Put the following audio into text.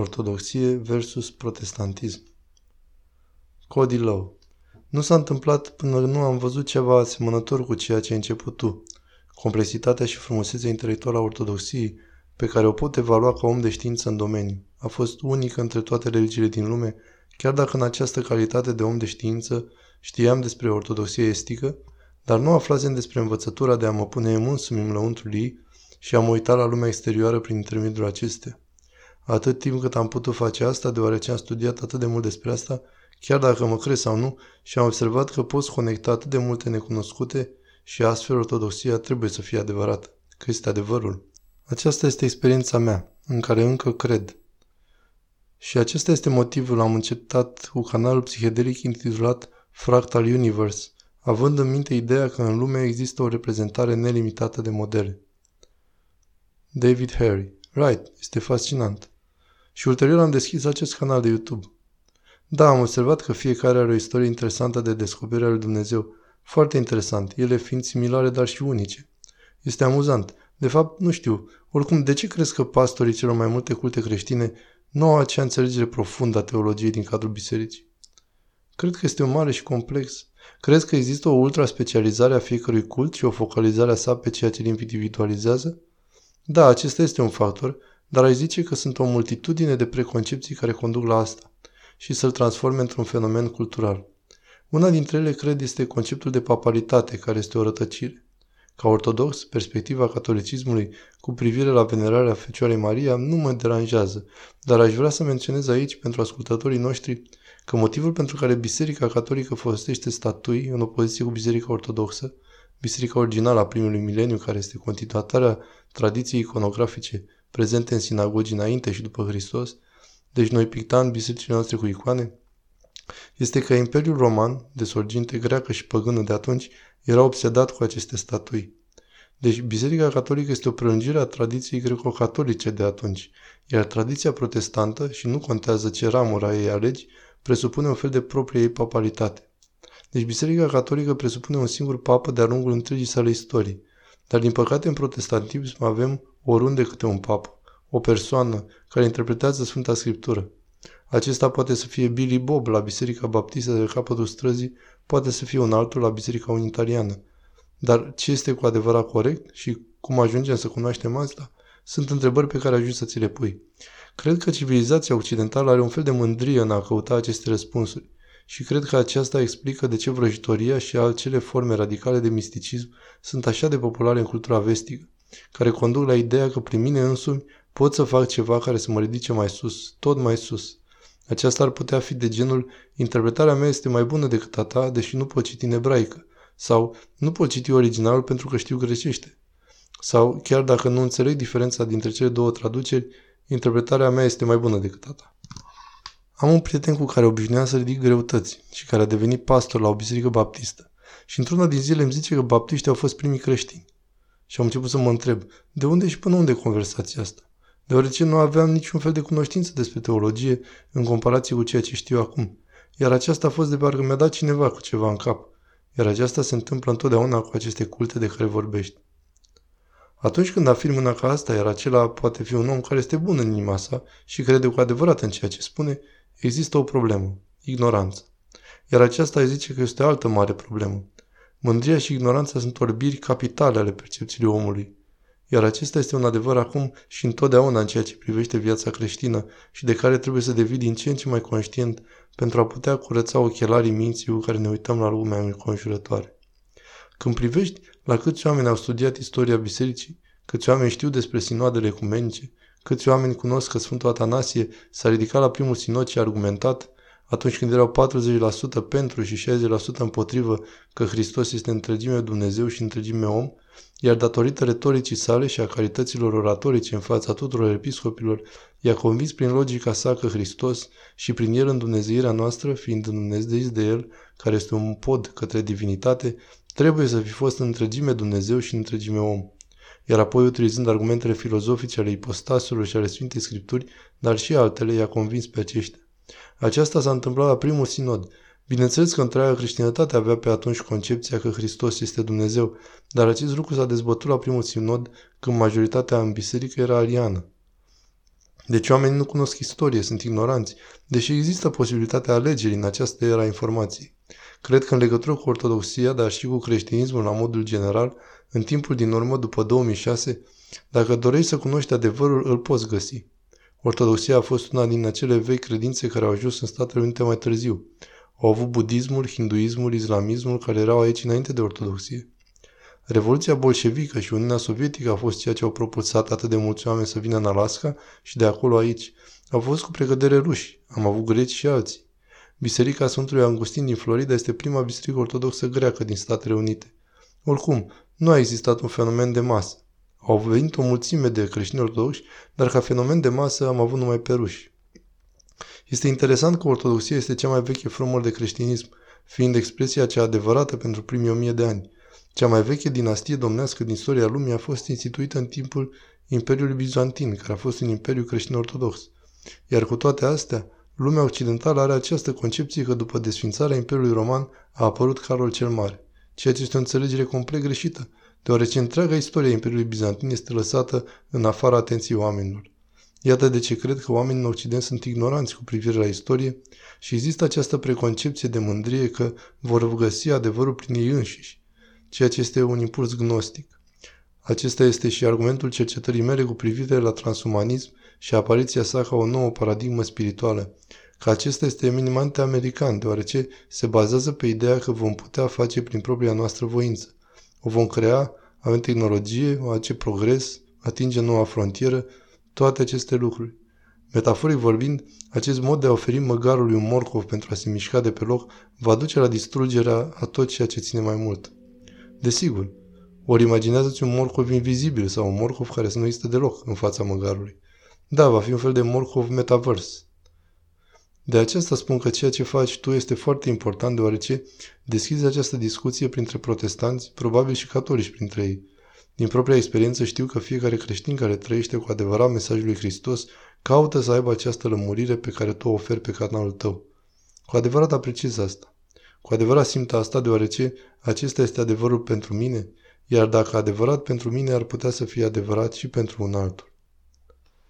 Ortodoxie versus protestantism. Cody Lowe Nu s-a întâmplat până nu am văzut ceva asemănător cu ceea ce ai început tu. Complexitatea și frumusețea intelectuală a ortodoxiei, pe care o pot evalua ca om de știință în domeniu, a fost unică între toate religiile din lume, chiar dacă în această calitate de om de știință știam despre ortodoxie estică, dar nu aflasem despre învățătura de a mă pune însumi în lăuntrul ei și a mă uita la lumea exterioară prin intermediul acestea. Atât timp cât am putut face asta, deoarece am studiat atât de mult despre asta, chiar dacă mă crezi sau nu, și am observat că poți conecta atât de multe necunoscute și astfel ortodoxia trebuie să fie adevărată, că este adevărul. Aceasta este experiența mea, în care încă cred. Și acesta este motivul am încetat cu canalul psihedelic intitulat Fractal Universe, având în minte ideea că în lume există o reprezentare nelimitată de modele. David Harry. Right, este fascinant. Și ulterior am deschis acest canal de YouTube. Da, am observat că fiecare are o istorie interesantă de descoperire al lui Dumnezeu. Foarte interesant, ele fiind similare, dar și unice. Este amuzant. De fapt, nu știu. Oricum, de ce crezi că pastorii celor mai multe culte creștine nu au acea înțelegere profundă a teologiei din cadrul bisericii? Cred că este o mare și complex. Crezi că există o ultra-specializare a fiecărui cult și o focalizare a sa pe ceea ce îl individualizează? Da, acesta este un factor, dar ai zice că sunt o multitudine de preconcepții care conduc la asta și să-l transforme într-un fenomen cultural. Una dintre ele, cred, este conceptul de papalitate, care este o rătăcire. Ca ortodox, perspectiva catolicismului cu privire la venerarea Fecioarei Maria nu mă deranjează, dar aș vrea să menționez aici, pentru ascultătorii noștri, că motivul pentru care Biserica Catolică folosește statui în opoziție cu Biserica Ortodoxă, Biserica originală a primului mileniu, care este continuatoarea tradiției iconografice prezente în sinagogi înainte și după Hristos, deci noi pictam bisericile noastre cu icoane, este că Imperiul Roman, de sorginte greacă și păgână de atunci, era obsedat cu aceste statui. Deci Biserica Catolică este o prelungire a tradiției greco-catolice de atunci, iar tradiția protestantă, și nu contează ce ramura ei alegi, presupune un fel de proprie ei papalitate. Deci Biserica Catolică presupune un singur papă de-a lungul întregii sale istorii. Dar din păcate în protestantism avem oriunde câte un papă, o persoană care interpretează Sfânta Scriptură. Acesta poate să fie Billy Bob la Biserica Baptistă de capătul străzii, poate să fie un altul la Biserica Unitariană. Dar ce este cu adevărat corect și cum ajungem să cunoaștem asta? Sunt întrebări pe care ajungi să ți le pui. Cred că civilizația occidentală are un fel de mândrie în a căuta aceste răspunsuri și cred că aceasta explică de ce vrăjitoria și altele forme radicale de misticism sunt așa de populare în cultura vestică, care conduc la ideea că prin mine însumi pot să fac ceva care să mă ridice mai sus, tot mai sus. Aceasta ar putea fi de genul, interpretarea mea este mai bună decât a ta, deși nu pot citi în ebraică, sau nu pot citi originalul pentru că știu grecește. Sau, chiar dacă nu înțeleg diferența dintre cele două traduceri, interpretarea mea este mai bună decât a ta. Am un prieten cu care obișnuiam să ridic greutăți și care a devenit pastor la o biserică baptistă. Și într-una din zile îmi zice că baptiștii au fost primii creștini. Și am început să mă întreb, de unde și până unde conversația asta? Deoarece nu aveam niciun fel de cunoștință despre teologie în comparație cu ceea ce știu acum. Iar aceasta a fost de parcă mi-a dat cineva cu ceva în cap. Iar aceasta se întâmplă întotdeauna cu aceste culte de care vorbești. Atunci când afirm una ca asta, iar acela poate fi un om care este bun în inima sa și crede cu adevărat în ceea ce spune, există o problemă, ignoranță. Iar aceasta îi zice că este o altă mare problemă. Mândria și ignoranța sunt orbiri capitale ale percepției omului. Iar acesta este un adevăr acum și întotdeauna în ceea ce privește viața creștină și de care trebuie să devii din ce în ce mai conștient pentru a putea curăța ochelarii minții cu care ne uităm la lumea înconjurătoare. Când privești la câți oameni au studiat istoria bisericii, câți oameni știu despre sinoadele ecumenice, câți oameni cunosc că Sfântul Atanasie s-a ridicat la primul sinod și a argumentat, atunci când erau 40% pentru și 60% împotrivă că Hristos este întregime Dumnezeu și întregime om, iar datorită retoricii sale și a calităților oratorice în fața tuturor episcopilor, i-a convins prin logica sa că Hristos și prin el în Dumnezeirea noastră, fiind Dumnezeiți de el, care este un pod către divinitate, trebuie să fi fost în întregime Dumnezeu și în întregime om. Iar apoi, utilizând argumentele filozofice ale ipostaselor și ale Sfintei Scripturi, dar și altele, i-a convins pe aceștia. Aceasta s-a întâmplat la primul sinod. Bineînțeles că întreaga creștinătate avea pe atunci concepția că Hristos este Dumnezeu, dar acest lucru s-a dezbătut la primul sinod când majoritatea în biserică era ariană. Deci oamenii nu cunosc istorie, sunt ignoranți, deși există posibilitatea alegerii în această era informației. Cred că în legătură cu ortodoxia, dar și cu creștinismul la modul general, în timpul din urmă, după 2006, dacă dorești să cunoști adevărul, îl poți găsi. Ortodoxia a fost una din acele vechi credințe care au ajuns în Statele Unite mai târziu. Au avut budismul, hinduismul, islamismul, care erau aici înainte de ortodoxie. Revoluția bolșevică și Uniunea Sovietică a fost ceea ce au propulsat atât de mulți oameni să vină în Alaska și de acolo aici. Au fost cu pregădere ruși, am avut greci și alții. Biserica Sfântului Augustin din Florida este prima biserică ortodoxă greacă din Statele Unite. Oricum, nu a existat un fenomen de masă. Au venit o mulțime de creștini ortodoxi, dar ca fenomen de masă am avut numai pe ruși. Este interesant că ortodoxia este cea mai veche formă de creștinism, fiind expresia cea adevărată pentru primii o mie de ani. Cea mai veche dinastie domnească din istoria lumii a fost instituită în timpul Imperiului Bizantin, care a fost un imperiu creștin-ortodox. Iar cu toate astea, lumea occidentală are această concepție că după desfințarea Imperiului Roman a apărut Carol cel Mare, ceea ce este o înțelegere complet greșită, deoarece întreaga istorie a Imperiului Bizantin este lăsată în afara atenției oamenilor. Iată de ce cred că oamenii în Occident sunt ignoranți cu privire la istorie și există această preconcepție de mândrie că vor găsi adevărul prin ei înșiși, ceea ce este un impuls gnostic. Acesta este și argumentul cercetării mele cu privire la transumanism și apariția sa ca o nouă paradigmă spirituală, că acesta este eminamente american, deoarece se bazează pe ideea că vom putea face prin propria noastră voință. O vom crea, avem tehnologie, o face progres, atinge noua frontieră, toate aceste lucruri. Metaforic vorbind, acest mod de a oferi măgarului un morcov pentru a se mișca de pe loc va duce la distrugerea a tot ceea ce ține mai mult. Desigur, ori imaginează-ți un morcov invizibil sau un morcov care să nu există deloc în fața măgarului. Da, va fi un fel de morcov metavers. De aceasta spun că ceea ce faci tu este foarte important deoarece deschizi această discuție printre protestanți, probabil și catolici printre ei. Din propria experiență știu că fiecare creștin care trăiește cu adevărat mesajul lui Hristos caută să aibă această lămurire pe care tu o oferi pe canalul tău. Cu adevărat apreciez asta. Cu adevărat simt asta deoarece acesta este adevărul pentru mine, iar dacă adevărat pentru mine ar putea să fie adevărat și pentru un altul.